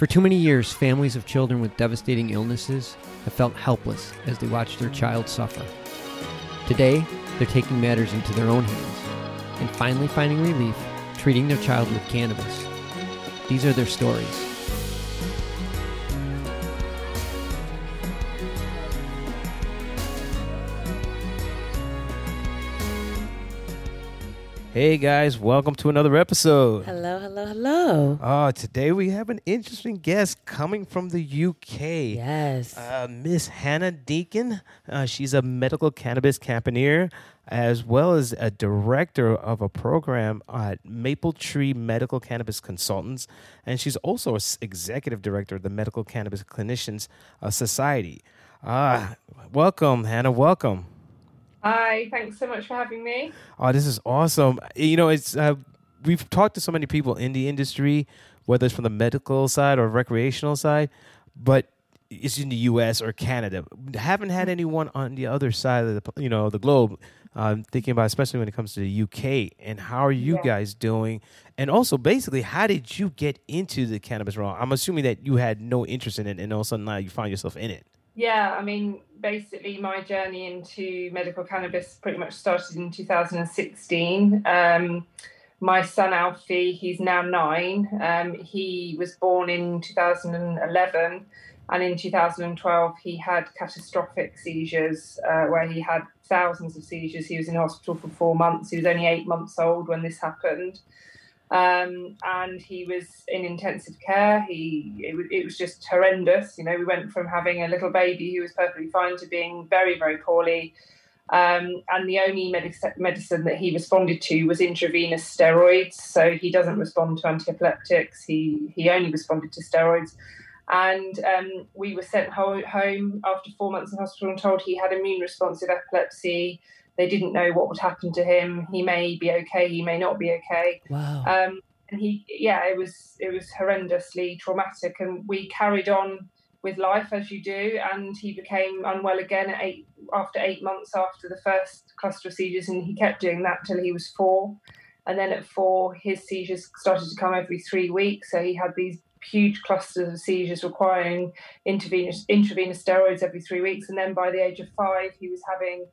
For too many years, families of children with devastating illnesses have felt helpless as they watch their child suffer. Today, they're taking matters into their own hands and finally finding relief treating their child with cannabis. These are their stories. Hey guys, welcome to another episode. Hello, hello, hello. Oh, today we have an interesting guest coming from the UK. Yes. Uh, Miss Hannah Deacon. Uh, she's a medical cannabis campaigner, as well as a director of a program at Maple Tree Medical Cannabis Consultants, and she's also an executive director of the Medical Cannabis Clinicians uh, Society. Ah, welcome, Hannah. Welcome. Hi, thanks so much for having me. Oh, this is awesome. You know, it's uh, we've talked to so many people in the industry, whether it's from the medical side or recreational side, but it's in the U.S. or Canada. Haven't had anyone on the other side of the you know the globe. Um, thinking about especially when it comes to the UK and how are you Yeah. guys doing, and also basically how did you get into the cannabis realm? I'm assuming that you had no interest in it, and all of a sudden now you find yourself in it. Yeah, I mean, basically, my journey into medical cannabis pretty much started in 2016. Um, my son Alfie, he's now nine. Um, he was born in 2011, and in 2012, he had catastrophic seizures uh, where he had thousands of seizures. He was in hospital for four months. He was only eight months old when this happened. Um, and he was in intensive care. He it, wa- it was just horrendous. You know, we went from having a little baby who was perfectly fine to being very very poorly. Um, and the only medic- medicine that he responded to was intravenous steroids. So he doesn't respond to antiepileptics. He he only responded to steroids. And um, we were sent ho- home after four months in hospital and told he had immune responsive epilepsy. They didn't know what would happen to him. He may be okay. He may not be okay. Wow. Um, and he, yeah, it was it was horrendously traumatic, and we carried on with life as you do. And he became unwell again at eight after eight months after the first cluster of seizures, and he kept doing that till he was four. And then at four, his seizures started to come every three weeks. So he had these huge clusters of seizures requiring intravenous intravenous steroids every three weeks. And then by the age of five, he was having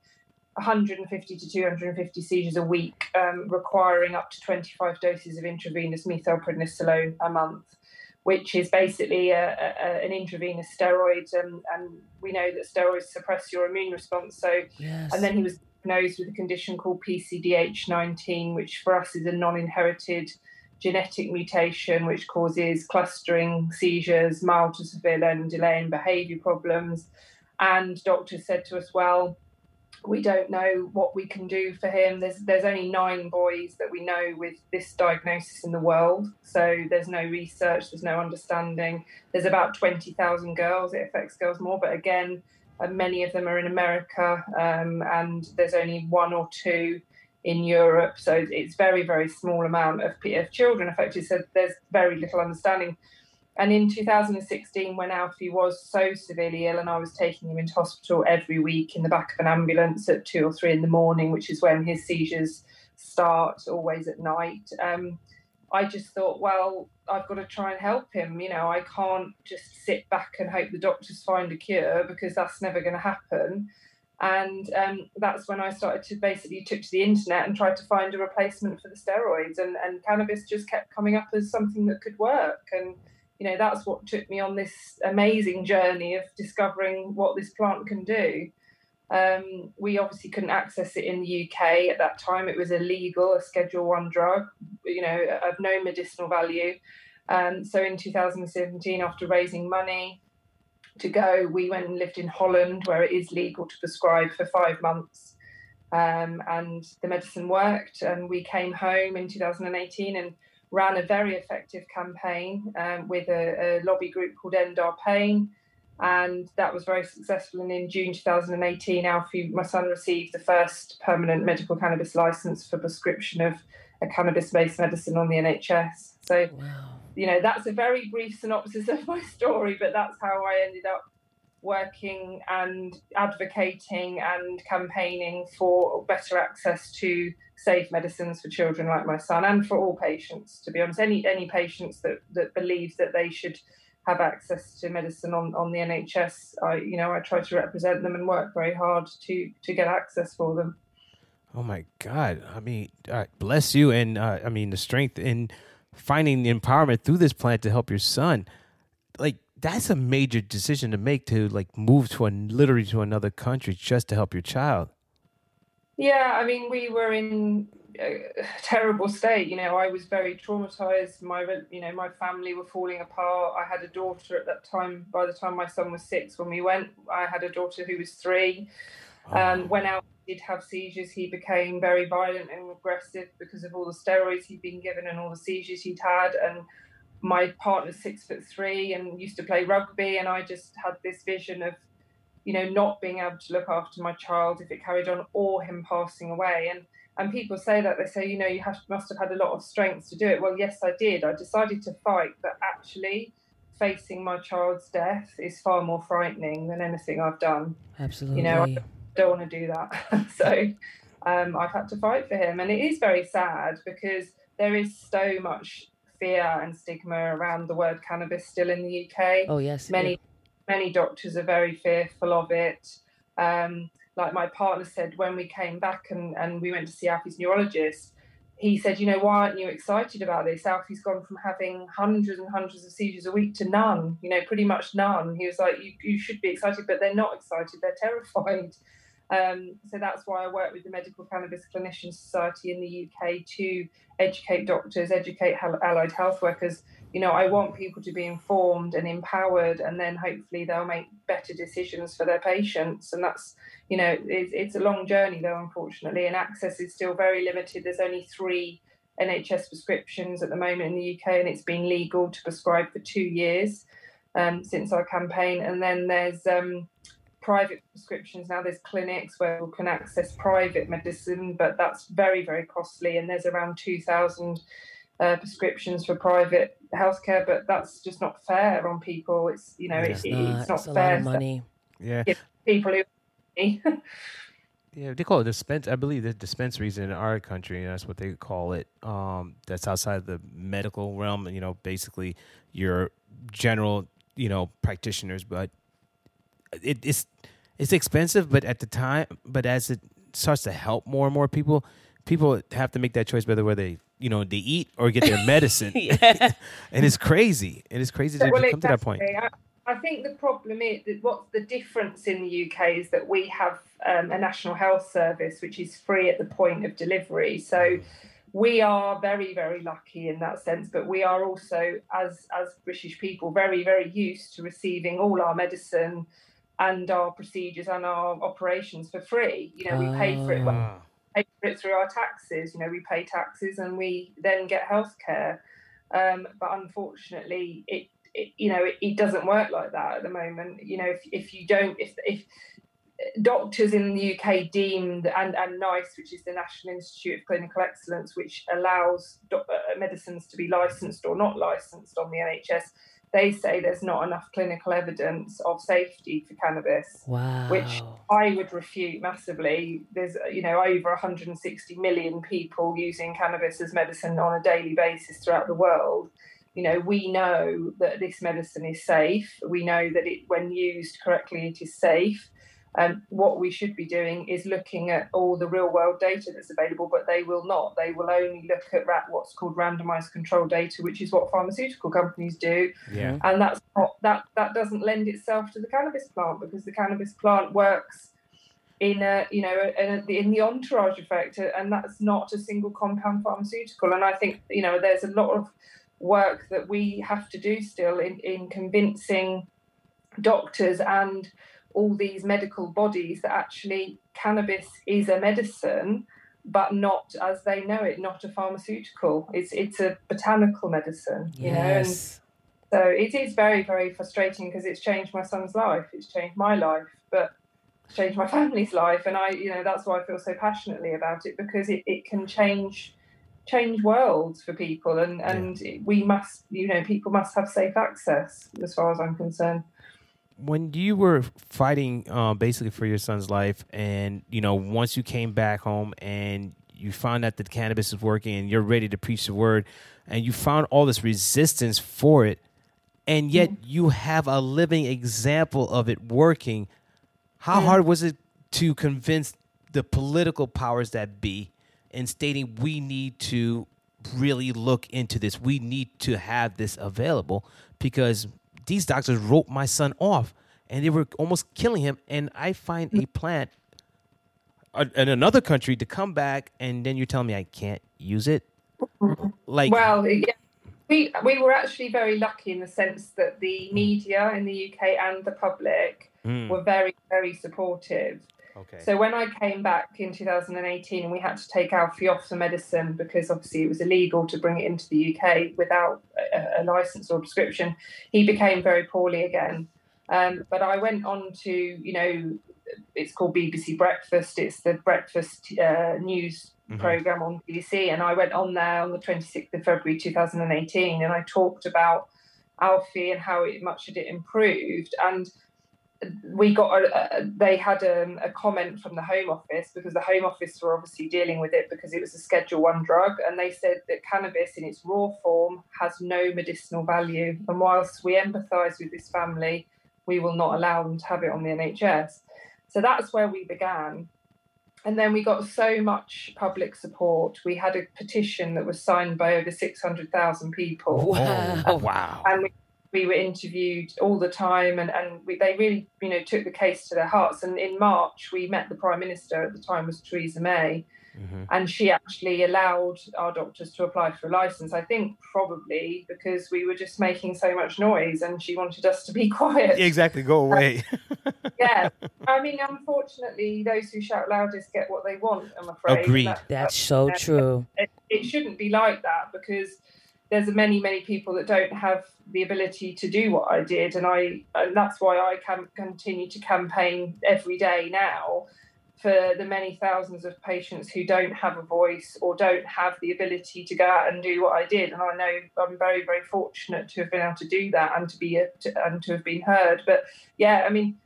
150 to 250 seizures a week, um, requiring up to 25 doses of intravenous methylprednisolone a month, which is basically a, a, an intravenous steroid. Um, and we know that steroids suppress your immune response. So, yes. and then he was diagnosed with a condition called PCDH19, which for us is a non inherited genetic mutation which causes clustering seizures, mild to severe learning delay, and behaviour problems. And doctors said to us, well, we don't know what we can do for him. There's there's only nine boys that we know with this diagnosis in the world, so there's no research, there's no understanding. There's about twenty thousand girls. It affects girls more, but again, uh, many of them are in America, um, and there's only one or two in Europe. So it's very very small amount of, p- of children affected. So there's very little understanding. And in 2016, when Alfie was so severely ill, and I was taking him into hospital every week in the back of an ambulance at two or three in the morning, which is when his seizures start, always at night. Um, I just thought, well, I've got to try and help him. You know, I can't just sit back and hope the doctors find a cure because that's never going to happen. And um, that's when I started to basically took to the internet and tried to find a replacement for the steroids. And, and cannabis just kept coming up as something that could work. And you know that's what took me on this amazing journey of discovering what this plant can do. Um, we obviously couldn't access it in the uk at that time. It was illegal a schedule one drug you know of no medicinal value. Um, so in 2017 after raising money to go we went and lived in holland where it is legal to prescribe for five months. Um, and the medicine worked and we came home in 2018 and ran a very effective campaign um, with a, a, lobby group called End Our Pain, and that was very successful. And in June 2018, Alfie, my son, received the first permanent medical cannabis license for prescription of a cannabis-based medicine on the NHS. So, wow. you know, that's a very brief synopsis of my story, but that's how I ended up working and advocating and campaigning for better access to safe medicines for children like my son and for all patients to be honest any any patients that that believe that they should have access to medicine on, on the NHS, I you know I try to represent them and work very hard to to get access for them. Oh my God! I mean, uh, bless you, and uh, I mean the strength in finding the empowerment through this plan to help your son. Like that's a major decision to make to like move to a literally to another country just to help your child. Yeah, I mean, we were in a terrible state. You know, I was very traumatized. My, you know, my family were falling apart. I had a daughter at that time. By the time my son was six, when we went, I had a daughter who was three. Um, when Al did have seizures, he became very violent and aggressive because of all the steroids he'd been given and all the seizures he'd had. And my partner's six foot three and used to play rugby, and I just had this vision of you know, not being able to look after my child if it carried on or him passing away. And and people say that they say, you know, you have must have had a lot of strength to do it. Well, yes, I did. I decided to fight, but actually facing my child's death is far more frightening than anything I've done. Absolutely. You know, I don't want to do that. so um, I've had to fight for him. And it is very sad because there is so much fear and stigma around the word cannabis still in the UK. Oh, yes. Many yeah many doctors are very fearful of it. Um, like my partner said when we came back and, and we went to see Alfie's neurologist, he said, you know, why aren't you excited about this? Alfie's gone from having hundreds and hundreds of seizures a week to none, you know, pretty much none. He was like, you, you should be excited, but they're not excited, they're terrified. Um, so that's why I work with the Medical Cannabis Clinician Society in the UK to educate doctors, educate allied health workers you know, I want people to be informed and empowered, and then hopefully they'll make better decisions for their patients. And that's, you know, it's, it's a long journey though, unfortunately, and access is still very limited. There's only three NHS prescriptions at the moment in the UK, and it's been legal to prescribe for two years um, since our campaign. And then there's um, private prescriptions now. There's clinics where we can access private medicine, but that's very, very costly. And there's around 2,000 uh, prescriptions for private healthcare, but that's just not fair on people. It's you know, it's, not, it's not it's fair. money. Yeah, people who. yeah, they call it dispense. I believe the dispensaries in our country, that's what they call it. Um, that's outside the medical realm. You know, basically your general, you know, practitioners. But it, it's it's expensive, but at the time, but as it starts to help more and more people, people have to make that choice whether whether they you know they eat or get their medicine. And it's crazy. And it is crazy to well, come to that point. I, I, think the problem is that what's the difference in the uk is that we have um, a national health service which is free at the point of delivery. So we are very very lucky in that sense but we are also as as british people very very used to receiving all our medicine and our procedures and our operations for free you know we pay for it well, pay for it through our taxes. You know, we pay taxes and we then get healthcare. Um, but unfortunately, it, it you know it, it, doesn't work like that at the moment. You know, if, if you don't if if doctors in the UK deemed and and NICE, which is the National Institute of Clinical Excellence, which allows uh, medicines to be licensed or not licensed on the NHS they say there's not enough clinical evidence of safety for cannabis, wow. which I would refute massively. There's, you know, over 160 million people using cannabis as medicine on a daily basis throughout the world. You know, we know that this medicine is safe. We know that it, when used correctly, it is safe. Um, what we should be doing is looking at all the real world data that's available, but they will not. They will only look at what's called randomized control data, which is what pharmaceutical companies do. Yeah. And that's not, that that doesn't lend itself to the cannabis plant because the cannabis plant works in a you know in, a, in the entourage effect, and that's not a single compound pharmaceutical. And I think you know there's a lot of work that we have to do still in in convincing doctors and all these medical bodies that actually cannabis is a medicine, but not as they know it, not a pharmaceutical. It's it's a botanical medicine, you know. And so it is very very frustrating because it's changed my son's life. It's changed my life, but changed my family's life, and I you know that's why I feel so passionately about it because it, it can change change worlds for people and and yeah. we must you know people must have safe access as far as i'm concerned when you were fighting uh, basically for your son's life, and you know, once you came back home and you found out that cannabis is working and you're ready to preach the word, and you found all this resistance for it, and yet you have a living example of it working. How hard was it to convince the political powers that be in stating we need to really look into this? We need to have this available because these doctors wrote my son off and they were almost killing him. And I find a plant uh, in another country to come back and then you tell me I can't use it? Like, Well, yeah, we we were actually very lucky in the sense that the media in the UK and the public Mm, were very very supportive. Okay. So when I came back in 2018 and we had to take Alfie off the medicine because obviously it was illegal to bring it into the UK without a, a license or prescription, he became very poorly again. Um, but I went on to, you know, it's called BBC Breakfast. It's the breakfast uh, news Mhm. program on BBC, and I went on there on the 26th of February 2018, and I talked about Alfie and how it, much had it improved and we got a, a, they had um, a comment from the home office because the home office were obviously dealing with it because it was a schedule one drug and they said that cannabis in its raw form has no medicinal value and whilst we empathize with this family we will not allow them to have it on the nhs so that's where we began and then we got so much public support we had a petition that was signed by over 600000 people Wow. Oh, wow. and we, we were interviewed all the time and, and we, they really you know took the case to their hearts and in march we met the prime minister at the time was theresa may Mhm. and she actually allowed our doctors to apply for a license i think probably because we were just making so much noise and she wanted us to be quiet Exactly. Go away. yeah i mean unfortunately those who shout loudest get what they want i'm afraid Agreed. That- That's so true. it, it shouldn't be like that because there's many many people that don't have the ability to do what I did and I and that's why I can continue to campaign every day now for the many thousands of patients who don't have a voice or don't have the ability to go out and do what I did. And I know I'm very very fortunate to have been able to do that and to be a, to, and to have been heard. But yeah I mean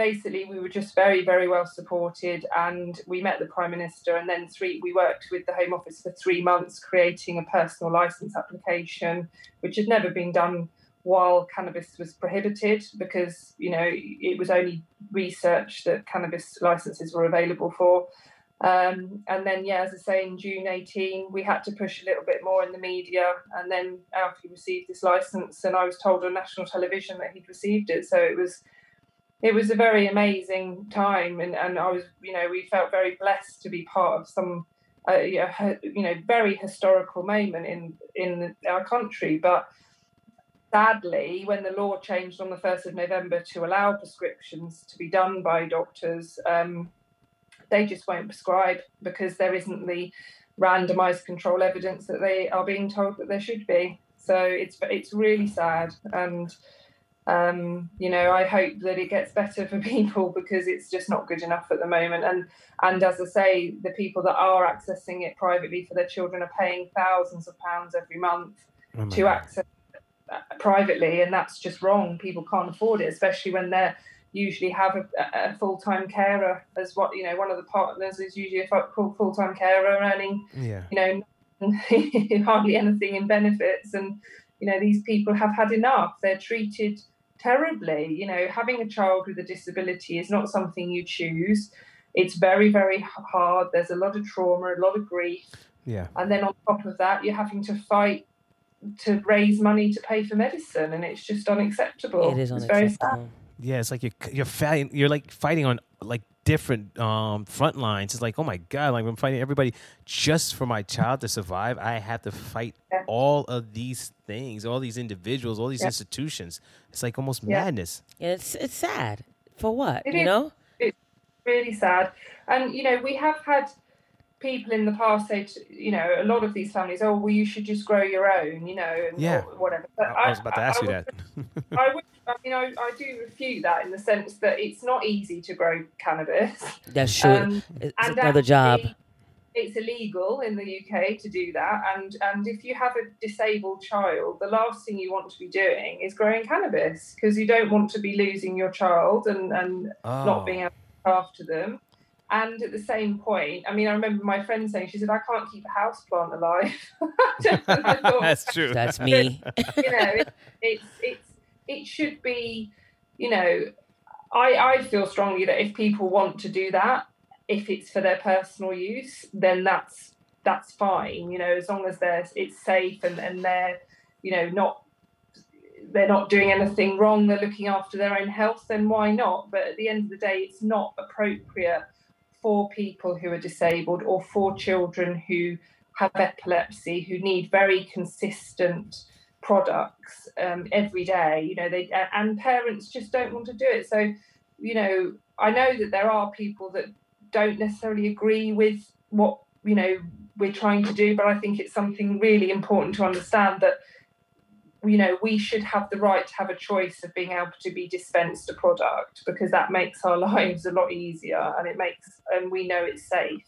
basically we were just very very well supported and we met the prime minister and then three we worked with the home office for three months creating a personal license application which had never been done while cannabis was prohibited because you know it was only research that cannabis licenses were available for. Um, and then yeah as i say in june 18 we had to push a little bit more in the media and then alfie received this license and i was told on national television that he'd received it. So it was it was a very amazing time and, and I was you know we felt very blessed to be part of some uh, you, know, very historical moment in in our country. But sadly when the law changed on the 1st of November to allow prescriptions to be done by doctors um, they just won't prescribe because there isn't the randomized control evidence that they are being told that there should be. So it's it's really sad and um, you know, I hope that it gets better for people because it's just not good enough at the moment. And and as I say, the people that are accessing it privately for their children are paying thousands of pounds every month Oh to access uh, privately, and that's just wrong. People can't afford it, especially when they're usually have a, a full time carer as what you know. One of the partners is usually a full time carer earning Yeah. you know, hardly anything in benefits. And, you know, these people have had enough. They're treated terribly. You know, having a child with a disability is not something you choose. It's very, very hard. There's a lot of trauma, a lot of grief. Yeah. And then on top of that, you're having to fight to raise money to pay for medicine. And it's just unacceptable. It is It's very sad. Yeah. It's like you're you're fighting. You're like fighting on like different um front lines. It's like oh my god, like I'm fighting everybody just for my child to survive. I have to fight Yeah. all of these things, all these individuals, all these Yeah. institutions. It's like almost Yeah. madness. And it's it's sad. For what? It you is. know? It's really sad. And you know, we have had people in the past say, to, you know, a lot of these families, oh, well, you should just grow your own, you know, and Yeah. or whatever. But I, I was about to ask you would- that. I would, I mean, I, I do refute that in the sense that it's not easy to grow cannabis. That's true. Um, it's and another job. It's illegal in the UK to do that, and and if you have a disabled child, the last thing you want to be doing is growing cannabis because you don't want to be losing your child and and Oh. not being able to look after them. And at the same point, I mean, I remember my friend saying, she said, I can't keep a house plant alive. Thought, That's true. That's me. you know, it, it's it's it should be, you know, I, I feel strongly that if people want to do that, if it's for their personal use, then that's that's fine. You know, as long as they're it's safe and, and they're, you know, not they're not doing anything wrong, they're looking after their own health, then why not? But at the end of the day, it's not appropriate for people who are disabled or for children who have epilepsy who need very consistent products um, every day you know they and parents just don't want to do it. So you know i know that there are people that don't necessarily agree with what you know we're trying to do but i think it's something really important to understand that you know we should have the right to have a choice of being able to be dispensed a product because that makes our lives a lot easier and it makes and we know it's safe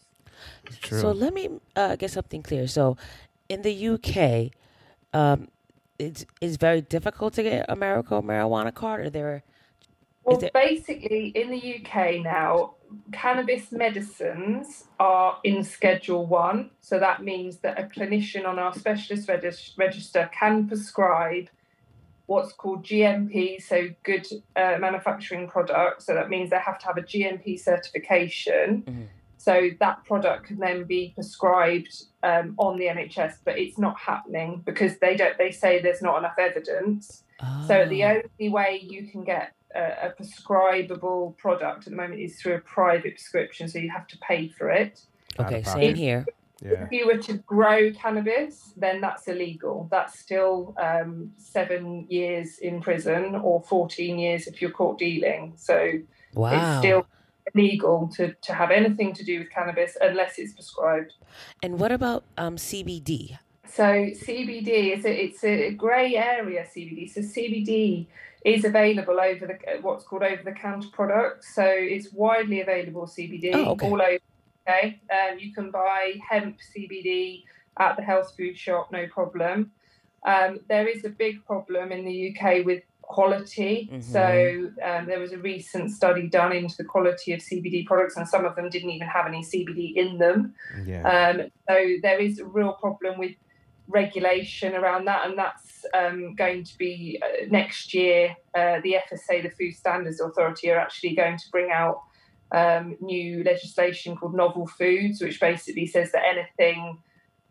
True. So let me uh, get something clear. So in the UK, um, it's it's very difficult to get a medical marijuana card. Or there, well there- basically in the uk now cannabis medicines are in schedule one so that means that a clinician on our specialist regis- register can prescribe what's called GMP, so good uh, manufacturing product. So that means they have to have a GMP certification. Mhm. So that product can then be prescribed um, on the NHS, but it's not happening because they don't. They say there's not enough evidence. So the Oh. only way you can get a, a prescribable product at the moment is through a private prescription. So you have to pay for it. okay, same pocket. here. Yeah. If you were to grow cannabis, then that's illegal. That's still um, seven years in prison or 14 years if you're caught dealing. So it's still illegal to, to have anything to do with cannabis unless it's prescribed. and what about um, CBD? So CBD is a, it's a grey area. CBD. So CBD is available over the what's called over the counter products. So it's widely available CBD Oh, okay. all over. Okay, um, you can buy hemp CBD at the health food shop, no problem. Um, there is a big problem in the UK with quality. Mhm. So um, there was a recent study done into the quality of CBD products, and some of them didn't even have any CBD in them. Yeah. Um, so there is a real problem with regulation around that, and that's um, going to be uh, next year. Uh, the FSA, the Food Standards Authority, are actually going to bring out um, new legislation called Novel Foods, which basically says that anything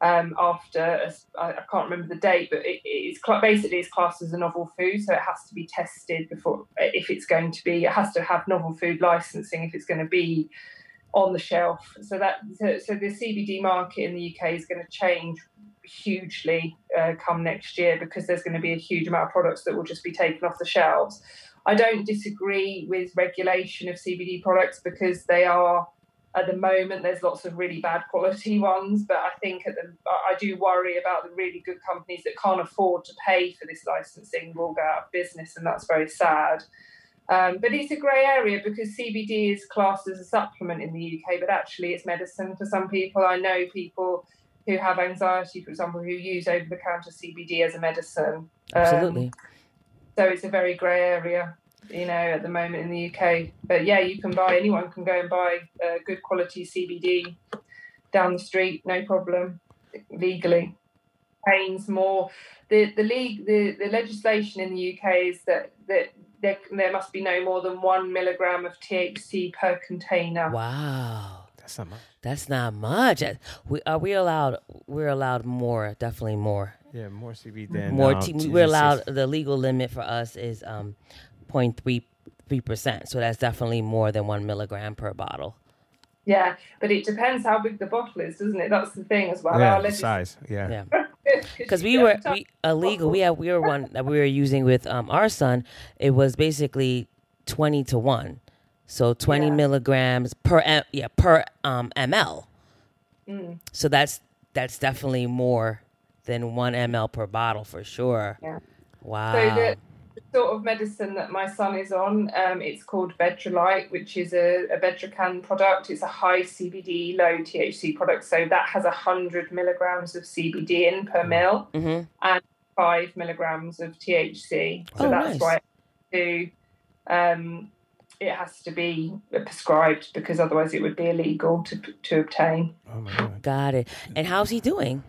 um, after a I, can't remember the date, but it, it's basically it's classed as a novel food, so it has to be tested before if it's going to be. It has to have novel food licensing if it's going to be on the shelf. So that so, so the CBD market in the UK is going to change hugely uh, come next year because there's going to be a huge amount of products that will just be taken off the shelves. I don't disagree with regulation of CBD products because they are at the moment there's lots of really bad quality ones, but I think at the, I do worry about the really good companies that can't afford to pay for this licensing will go out of business, and that's very sad. Um, but it's a grey area because CBD is classed as a supplement in the UK, but actually it's medicine for some people. I know people who have anxiety, for example, who use over the counter CBD as a medicine. Um, Absolutely. so it's a very grey area, you know, at the moment in the UK. But yeah, you can buy, anyone can go and buy uh, good quality CBD down the street, no problem, legally. Pains more. The the league the, the legislation in the UK is that that there, there must be no more than one milligram of THC per container. wow. That's not much. That's not much. Uh, We are we allowed? We're allowed more. Definitely more. Yeah, more CBD than more. um, T- we're allowed. The legal limit for us is um, 0.3 three percent. So that's definitely more than one milligram per bottle. Yeah, but it depends how big the bottle is, doesn't it? That's the thing as well. Yeah, Our legis- size. Yeah. Yeah. because we were we, illegal. We had we were one that we were using with um, our son. It was basically twenty to one, so twenty Yeah. milligrams per yeah per um, ml. Mm. So that's that's definitely more than one ml per bottle for sure. Yeah. Wow. So the, the sort of medicine that my son is on, um, it's called Bedrolite, which is a, a Bedrocan product. It's a high CBD, low THC product. So that has 100 milligrams of CBD in per mil, hmm five milligrams of THC. So Oh, that's nice. why to, um, it has to be prescribed because otherwise it would be illegal to, to obtain. Oh my god. Got it. And how's he doing?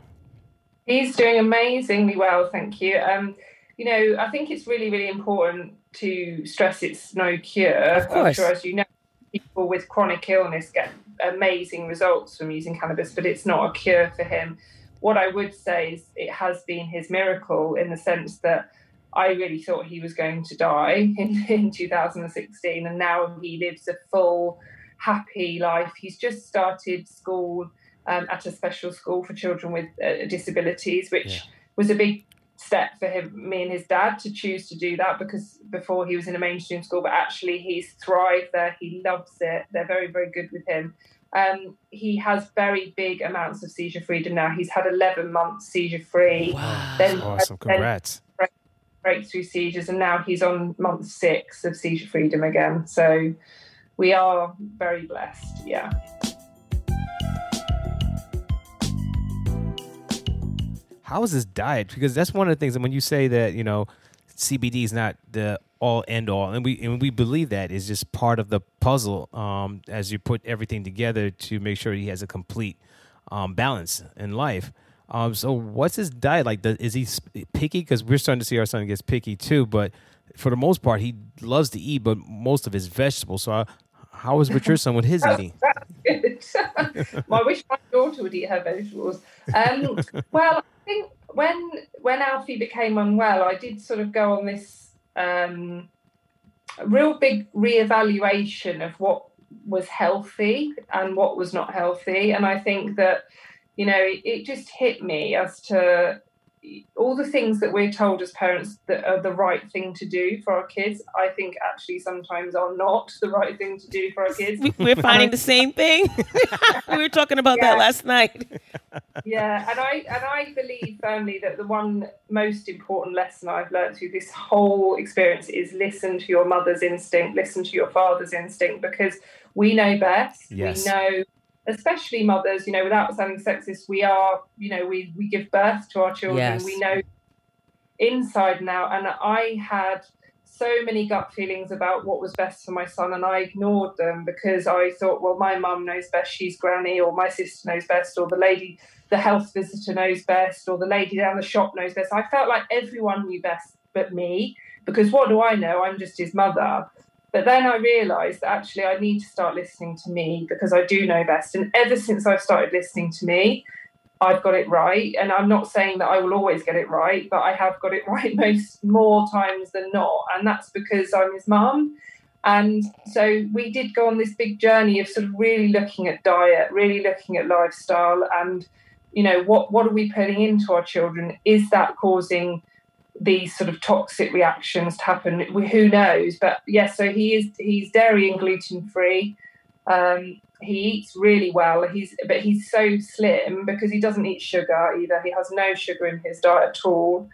He's doing amazingly well, thank you. Um, you know, I think it's really, really important to stress it's no cure. Of course. I'm sure, as you know, people with chronic illness get amazing results from using cannabis, but it's not a cure for him. What I would say is it has been his miracle in the sense that I really thought he was going to die in, in 2016, and now he lives a full, happy life. He's just started school um, at a special school for children with uh, disabilities, which Yeah. was a big step for him, me and his dad, to choose to do that because before he was in a mainstream school, but actually he's thrived there. He loves it. They're very, very good with him. Um, he has very big amounts of seizure freedom now. He's had 11 months seizure free, Wow. then Awesome. then Congrats. Breakthrough seizures, and now he's on month six of seizure freedom again. So we are very blessed. Yeah. How is his diet? Because that's one of the things. And when you say that, you know, CBD is not the all end all, and we and we believe that is just part of the puzzle um, as you put everything together to make sure he has a complete um, balance in life. Um, so, what's his diet like? Is he picky? Because we're starting to see our son gets picky too. But for the most part, he loves to eat, but most of his vegetables. So, uh, how is with your son with his eating? That's good. I wish my daughter would eat her vegetables. Um, well, I think when when Alfie became unwell, I did sort of go on this um, real big reevaluation of what was healthy and what was not healthy, and I think that you know it, it just hit me as to all the things that we're told as parents that are the right thing to do for our kids, I think actually sometimes are not the right thing to do for our kids. We- We're finding the same thing. we were talking about Yeah. that last night. yeah, and I and I believe firmly that the one most important lesson I've learned through this whole experience is listen to your mother's instinct, listen to your father's instinct, because we know best. Yes. We know, especially mothers. You know, without sounding sexist, we are. You know, we we give birth to our children. Yes. We know inside and out. And I had so many gut feelings about what was best for my son, and I ignored them because I thought, well, my mum knows best, she's granny, or my sister knows best, or the lady, the health visitor knows best, or the lady down the shop knows best. I felt like everyone knew best but me because what do I know? I'm just his mother. But then I realised that actually I need to start listening to me because I do know best. And ever since I've started listening to me, I've got it right. And I'm not saying that I will always get it right, but I have got it right most more times than not. And that's because I'm his mum. And so we did go on this big journey of sort of really looking at diet, really looking at lifestyle, and you know what what are we putting into our children? Is that causing these sort of toxic reactions to happen? Who knows? But yes, so he is he's dairy and gluten free. Um, he eats really well. He's but he's so slim because he doesn't eat sugar either. He has no sugar in his diet at all.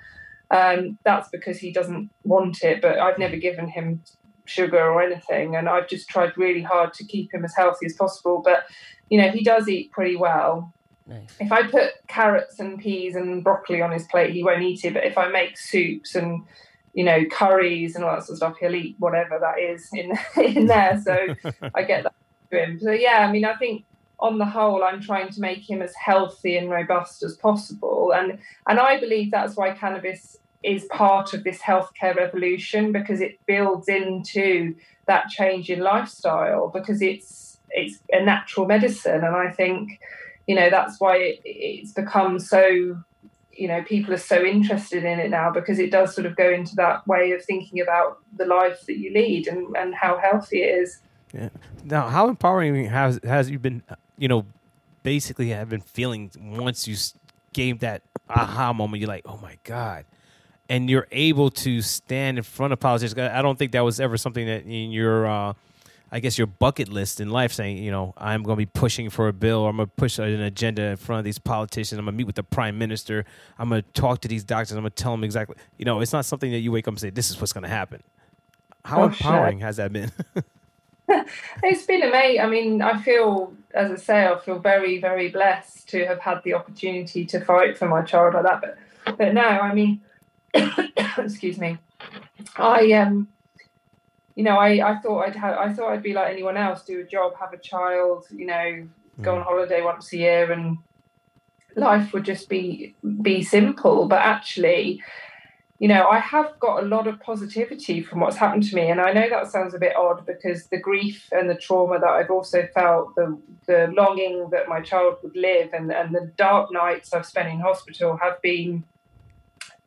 Um, that's because he doesn't want it. But I've never given him sugar or anything, and I've just tried really hard to keep him as healthy as possible. But you know, he does eat pretty well. Nice. If I put carrots and peas and broccoli on his plate, he won't eat it. But if I make soups and you know curries and all that sort of stuff, he'll eat whatever that is in in there. So I get that to him. So yeah, I mean, I think on the whole, I'm trying to make him as healthy and robust as possible, and and I believe that's why cannabis is part of this healthcare revolution because it builds into that change in lifestyle because it's it's a natural medicine, and I think you know that's why it, it's become so you know people are so interested in it now because it does sort of go into that way of thinking about the life that you lead and, and how healthy it is Yeah. Now, how empowering has has you been? You know, basically, have been feeling once you gave that aha moment. You're like, oh my god, and you're able to stand in front of politicians. I don't think that was ever something that in your, uh, I guess, your bucket list in life. Saying, you know, I'm going to be pushing for a bill, or I'm going to push an agenda in front of these politicians. I'm going to meet with the prime minister. I'm going to talk to these doctors. I'm going to tell them exactly. You know, it's not something that you wake up and say, this is what's going to happen. How Oh, empowering has that been? It's been amazing. I mean, I feel, as I say, I feel very, very blessed to have had the opportunity to fight for my child like that. But, but no, I mean, excuse me, I um, you know, I, I thought I'd have, I thought I'd be like anyone else, do a job, have a child, you know, go hmm. on holiday once a year, and life would just be be simple. But actually, you know, I have got a lot of positivity from what's happened to me. And I know that sounds a bit odd because the grief and the trauma that I've also felt, the, the longing that my child would live, and, and the dark nights I've spent in hospital have been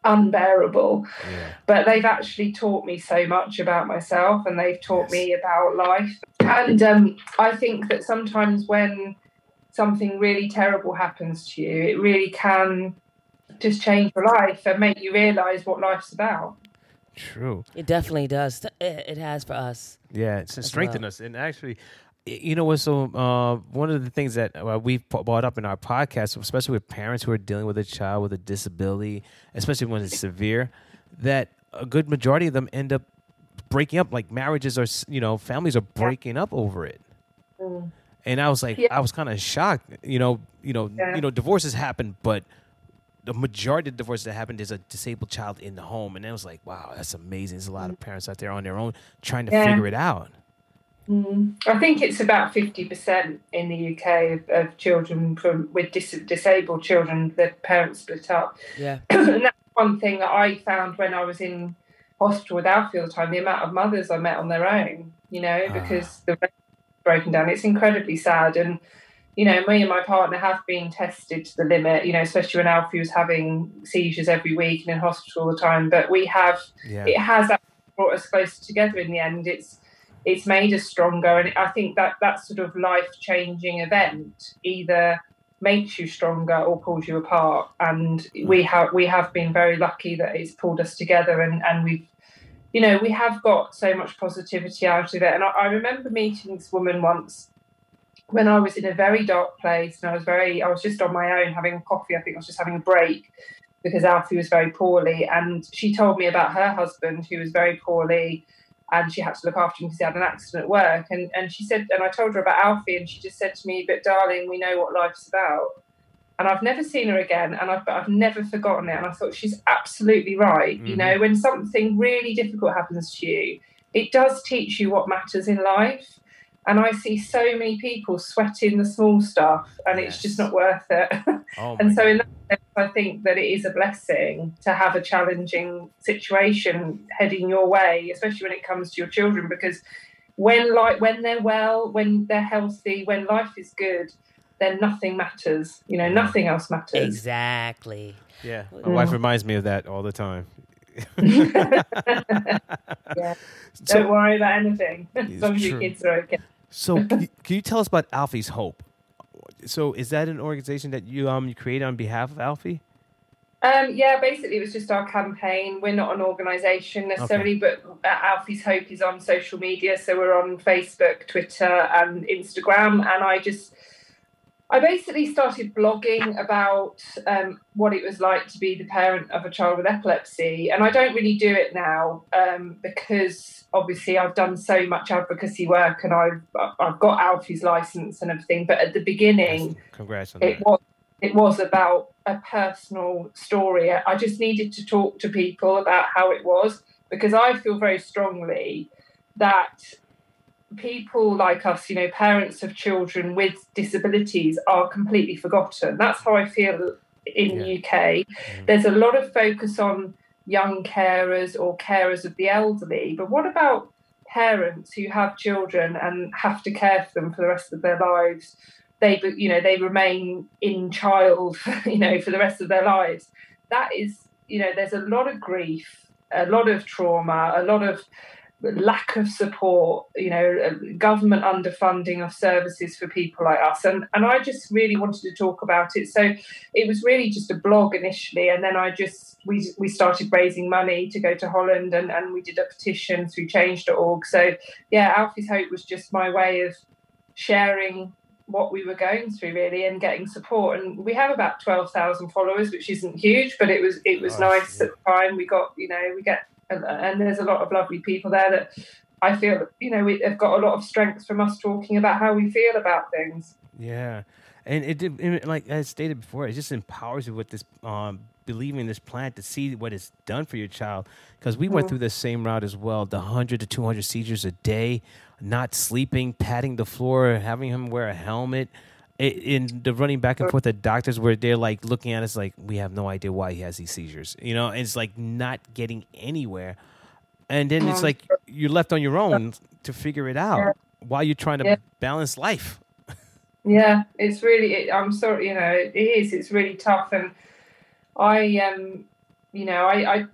unbearable. Yeah. But they've actually taught me so much about myself and they've taught yes. me about life. And um, I think that sometimes when something really terrible happens to you, it really can just change your life and make you realize what life's about. True. It definitely does. It has for us. Yeah, it's strengthened well. us. And actually, you know what? So uh, one of the things that uh, we've brought up in our podcast, especially with parents who are dealing with a child with a disability, especially when it's severe, that a good majority of them end up breaking up. Like marriages are, you know, families are breaking up over it. Mm. And I was like, yeah. I was kind of shocked. You know, you know, yeah. you know, divorces happen, but the majority of divorces that happened is a disabled child in the home, and I was like, wow, that's amazing. There's a lot of mm. parents out there on their own trying to yeah. figure it out. Mm. I think it's about fifty percent in the UK of, of children from with dis- disabled children the parents split up. Yeah, and that's one thing that I found when I was in hospital with Alfie all the time. The amount of mothers I met on their own, you know, ah. because the broken down. It's incredibly sad and you know, me and my partner have been tested to the limit, you know, especially when Alfie was having seizures every week and in hospital all the time. But we have, yeah. it has brought us closer together in the end. It's, it's made us stronger. And I think that that sort of life changing event either makes you stronger or pulls you apart. And mm. we have, we have been very lucky that it's pulled us together and, and we've, you know, we have got so much positivity out of it. And I, I remember meeting this woman once when I was in a very dark place and I was very, I was just on my own having coffee. I think I was just having a break because Alfie was very poorly. And she told me about her husband who was very poorly and she had to look after him because he had an accident at work. And, and she said, and I told her about Alfie and she just said to me, but darling, we know what life's about. And I've never seen her again and I've, I've never forgotten it. And I thought she's absolutely right. Mm-hmm. You know, when something really difficult happens to you, it does teach you what matters in life and I see so many people sweating the small stuff, and yes. it's just not worth it. Oh and so, in that I think that it is a blessing to have a challenging situation heading your way, especially when it comes to your children, because when like when they're well, when they're healthy, when life is good, then nothing matters. You know, nothing else matters. Exactly. Yeah, my mm. wife reminds me of that all the time. yeah. So, Don't worry about anything as long as your kids are okay. So, can you, can you tell us about Alfie's Hope? So, is that an organization that you um you created on behalf of Alfie? Um, yeah, basically, it was just our campaign. We're not an organisation necessarily, okay. but Alfie's Hope is on social media. So we're on Facebook, Twitter, and Instagram. And I just I basically started blogging about um, what it was like to be the parent of a child with epilepsy. And I don't really do it now um, because obviously I've done so much advocacy work and I've, I've got Alfie's license and everything. But at the beginning, congrats it that. was it was about a personal story. I just needed to talk to people about how it was because I feel very strongly that people like us, you know, parents of children with disabilities are completely forgotten. That's how I feel in yeah. the UK. Mm-hmm. There's a lot of focus on young carers or carers of the elderly, but what about parents who have children and have to care for them for the rest of their lives? They, you know, they remain in child, you know, for the rest of their lives. That is, you know, there's a lot of grief, a lot of trauma, a lot of lack of support, you know, uh, government underfunding of services for people like us. And, and I just really wanted to talk about it. So it was really just a blog initially. And then I just, we, we started raising money to go to Holland and, and we did a petition through change.org. So yeah, Alfie's Hope was just my way of sharing what we were going through really and getting support and we have about 12,000 followers which isn't huge but it was it was nice yeah. at the time we got you know we get and, and there's a lot of lovely people there that I feel you know we have got a lot of strength from us talking about how we feel about things. Yeah, and it did like I stated before, it just empowers you with this um, believing this plant to see what it's done for your child. Because we mm went through the same route as well, the hundred to two hundred seizures a day, not sleeping, patting the floor, having him wear a helmet in the running back and forth at doctors where they're like looking at us like we have no idea why he has these seizures you know? And it's like not getting anywhere. And then it's like you're left on your own to figure it out yeah. while you're trying to yeah. balance life. Yeah it's really it, i'm sorry you know it is it's really tough. And i um you know i i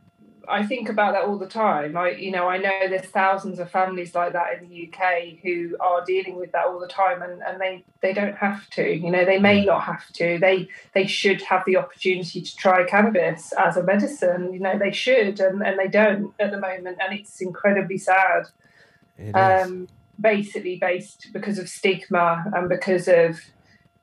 I think about that all the time. I, you know, I know there's thousands of families like that in the UK who are dealing with that all the time, and, and they, they don't have to. You know, they may not have to. They they should have the opportunity to try cannabis as a medicine. You know, they should, and, and they don't at the moment, and it's incredibly sad. Um, basically, based because of stigma and because of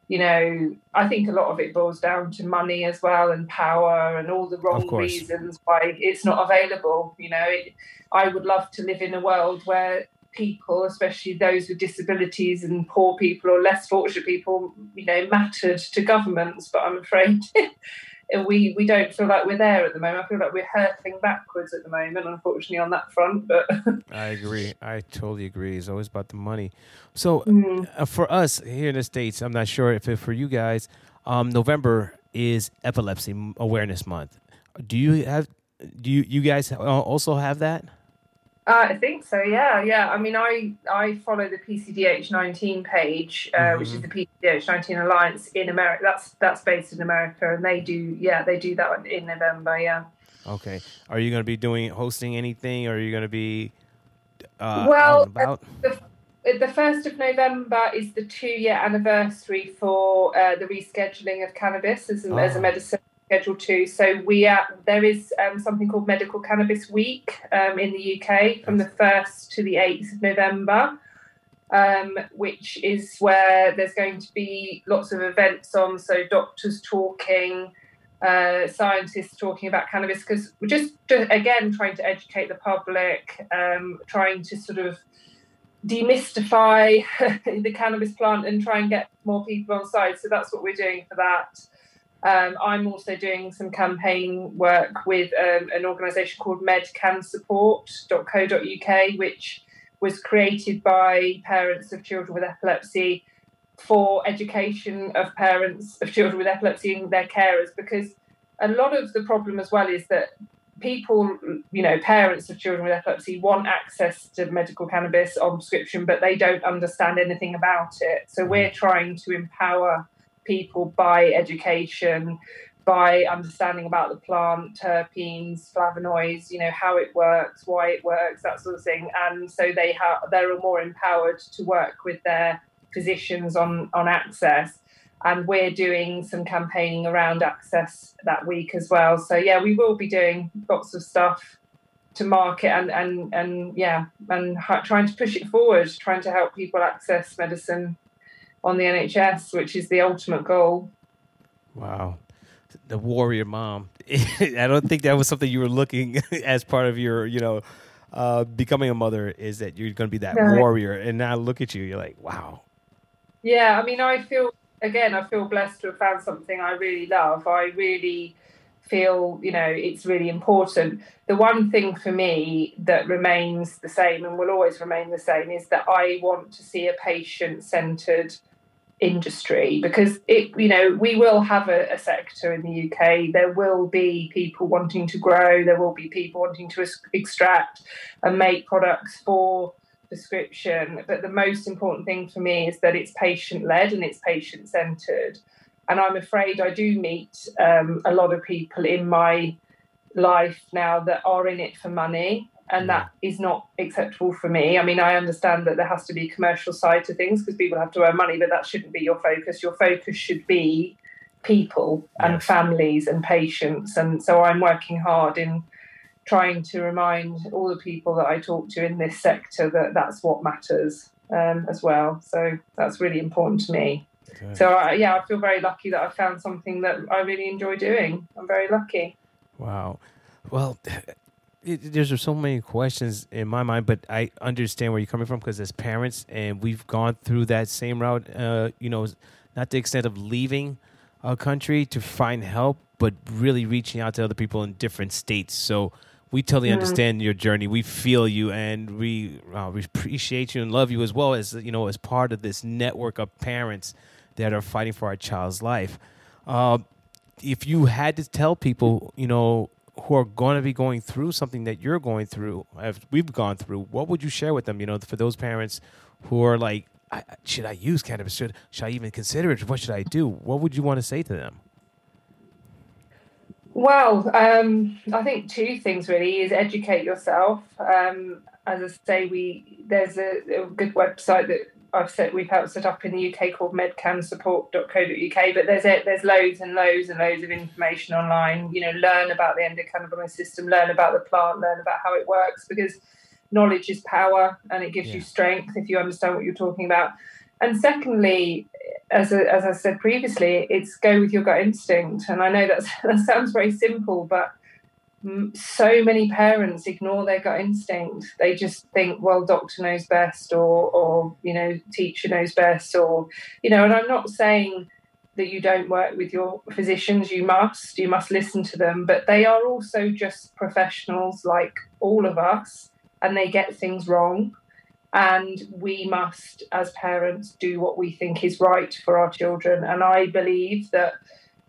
you know, I think a lot of it boils down to money as well and power and all the wrong reasons why it's not available. You know, it, I would love to live in a world where people, especially those with disabilities and poor people or less fortunate people, you know, mattered to governments. But I'm afraid we we don't feel like we're there at the moment. I feel like we're hurtling backwards at the moment, unfortunately, on that front. But I agree. I totally agree. It's always about the money. So mm. uh, for us here in the states, I'm not sure if it, for you guys, um, November is Epilepsy Awareness Month. Do you have? Do you you guys also have that? Uh, I think so. Yeah, yeah. I mean, I I follow the PCDH nineteen page, uh, mm-hmm. which is the PCDH nineteen Alliance in America. That's that's based in America, and they do yeah they do that in November. Yeah. Okay. Are you going to be doing hosting anything, or are you going to be uh, well? The, the first of November is the two year anniversary for uh, the rescheduling of cannabis as, oh. as a ah. medicine Schedule Two. So we are there is um, something called Medical Cannabis Week um, in the UK from the first to the eighth of November. Um, which is where there's going to be lots of events on. So doctors talking, uh, scientists talking about cannabis, because we're just, just, again trying to educate the public, um, trying to sort of demystify the cannabis plant and try and get more people on side. So that's what we're doing for that. Um, I'm also doing some campaign work with um, an organisation called medcansupport.co.uk, which was created by parents of children with epilepsy for education of parents of children with epilepsy and their carers. Because a lot of the problem as well is that people, you know, parents of children with epilepsy want access to medical cannabis on prescription, but they don't understand anything about it. So we're trying to empower people by education, by understanding about the plant, terpenes, flavonoids, you know, how it works, why it works, that sort of thing. And so they have they're more empowered to work with their physicians on on access. And we're doing some campaigning around access that week as well. So yeah, we will be doing lots of stuff to market and and and yeah, and trying to push it forward, trying to help people access medicine on the NHS, which is the ultimate goal. Wow. The warrior mom. I don't think that was something you were looking as part of your, you know, uh, becoming a mother is that you're going to be that no. warrior. And now look at you. You're like, wow. Yeah. I mean, I feel, again, I feel blessed to have found something I really love. I really feel, you know, it's really important. The one thing for me that remains the same and will always remain the same is that I want to see a patient centered industry because it you know we will have a, a, sector in the UK there will be people wanting to grow. There will be people wanting to extract and make products for prescription. But the most important thing for me is that it's patient led and it's patient centered and I'm afraid I do meet um, a lot of people in my life now that are in it for money and that is not acceptable for me. I mean, I understand that there has to be a commercial side to things because people have to earn money, but that shouldn't be your focus. Your focus should be people and yes. families and patients. And so I'm working hard in trying to remind all the people that I talk to in this sector that that's what matters um, as well. So that's really important to me. Okay. So uh, yeah, I feel very lucky that I found something that I really enjoy doing. I'm very lucky. Wow. Well, it, there's so many questions in my mind, but I understand where you're coming from because as parents, and we've gone through that same route. Uh, you know, not the extent of leaving a country to find help, but really reaching out to other people in different states. So we totally mm-hmm. understand your journey. We feel you, and we uh, we appreciate you and love you as well as you know as part of this network of parents that are fighting for our child's life. Uh, if you had to tell people, you know, who are going to be going through something that you're going through, as we've gone through, what would you share with them? You know, for those parents who are like, I, should I use cannabis? Should should I even consider it? What should I do? What would you want to say to them? Well, um, I think two things really is educate yourself. Um, as I say, we there's a, a, good website that I've set we've helped set up in the UK called medcansupport.co.uk. But there's a, there's loads and loads and loads of information online. You know, learn about the endocannabinoid system, learn about the plant, learn about how it works because knowledge is power and it gives yeah. you strength if you understand what you're talking about. And secondly, as, a, as I said previously, it's go with your gut instinct. And I know that's, that sounds very simple, but so many parents ignore their gut instinct. They just think, well, doctor knows best, or, or you know, teacher knows best, or you know. And I'm not saying that you don't work with your physicians. You must. You must listen to them, but they are also just professionals like all of us, and they get things wrong. And we must, as parents, do what we think is right for our children. And I believe that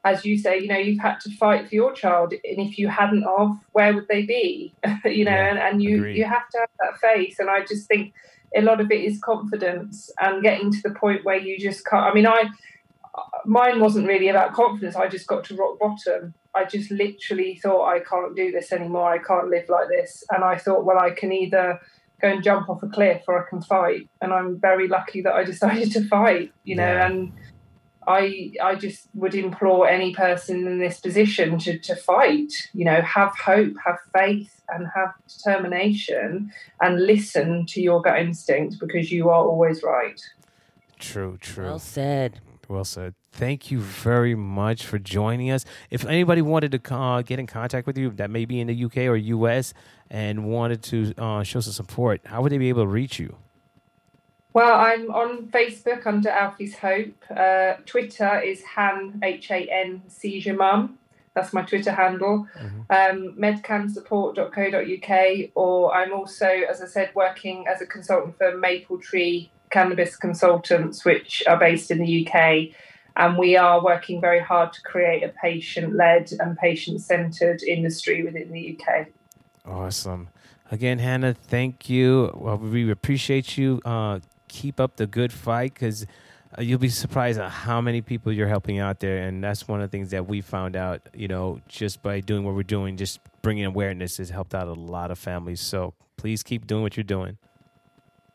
as you say, you know, you've had to fight for your child, and if you hadn't of, where would they be? you know, yeah, and, and you agreed. you have to have that faith. And I just think a lot of it is confidence and getting to the point where you just can't. I mean, I mine wasn't really about confidence. I just got to rock bottom. I just literally thought I can't do this anymore. I can't live like this. And I thought, well, I can either go and jump off a cliff or I can fight. And I'm very lucky that I decided to fight. You know, yeah. and I I just would implore any person in this position to, to fight, you know, have hope, have faith, and have determination and listen to your gut instinct because you are always right. True, true. Well said. Well said. Thank you very much for joining us. If anybody wanted to uh, get in contact with you, that may be in the UK or US, and wanted to uh, show some support, how would they be able to reach you? Well, I'm on Facebook under Alfie's Hope. Uh, Twitter is Han H A N Seizure Mum. That's my Twitter handle. Mm-hmm. Um, medcansupport.co.uk, or I'm also, as I said, working as a consultant for Maple Tree Cannabis Consultants, which are based in the UK. And we are working very hard to create a patient led and patient centered industry within the UK. Awesome. Again, Hannah, thank you. Well, we appreciate you uh, keep up the good fight because uh, you'll be surprised at how many people you're helping out there. And that's one of the things that we found out, you know, just by doing what we're doing, just bringing awareness has helped out a lot of families. So please keep doing what you're doing.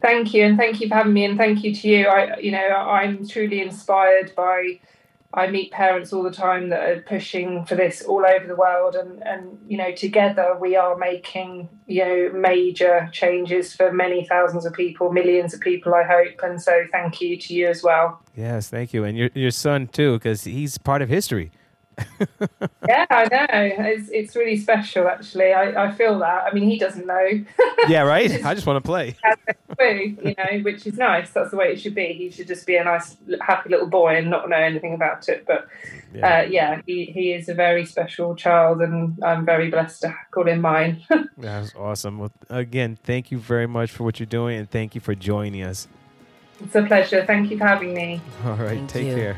Thank you, and thank you for having me, and thank you to you. I, you know, I'm truly inspired by I meet parents all the time that are pushing for this all over the world, and and you know together we are making you know major changes for many thousands of people, millions of people, I hope. And so, thank you to you as well. Yes, thank you, and your your son too, because he's part of history. Yeah, I know. It's it's really special, actually. I, I feel that. I mean, he doesn't know. yeah, right. I just want to play. you know, which is nice. That's the way it should be. He should just be a nice, happy little boy and not know anything about it. But yeah, uh, yeah he, he is a very special child, and I'm very blessed to call him mine. That's awesome. Well, again, thank you very much for what you're doing, and thank you for joining us. It's a pleasure. Thank you for having me. All right. Thank take you. care.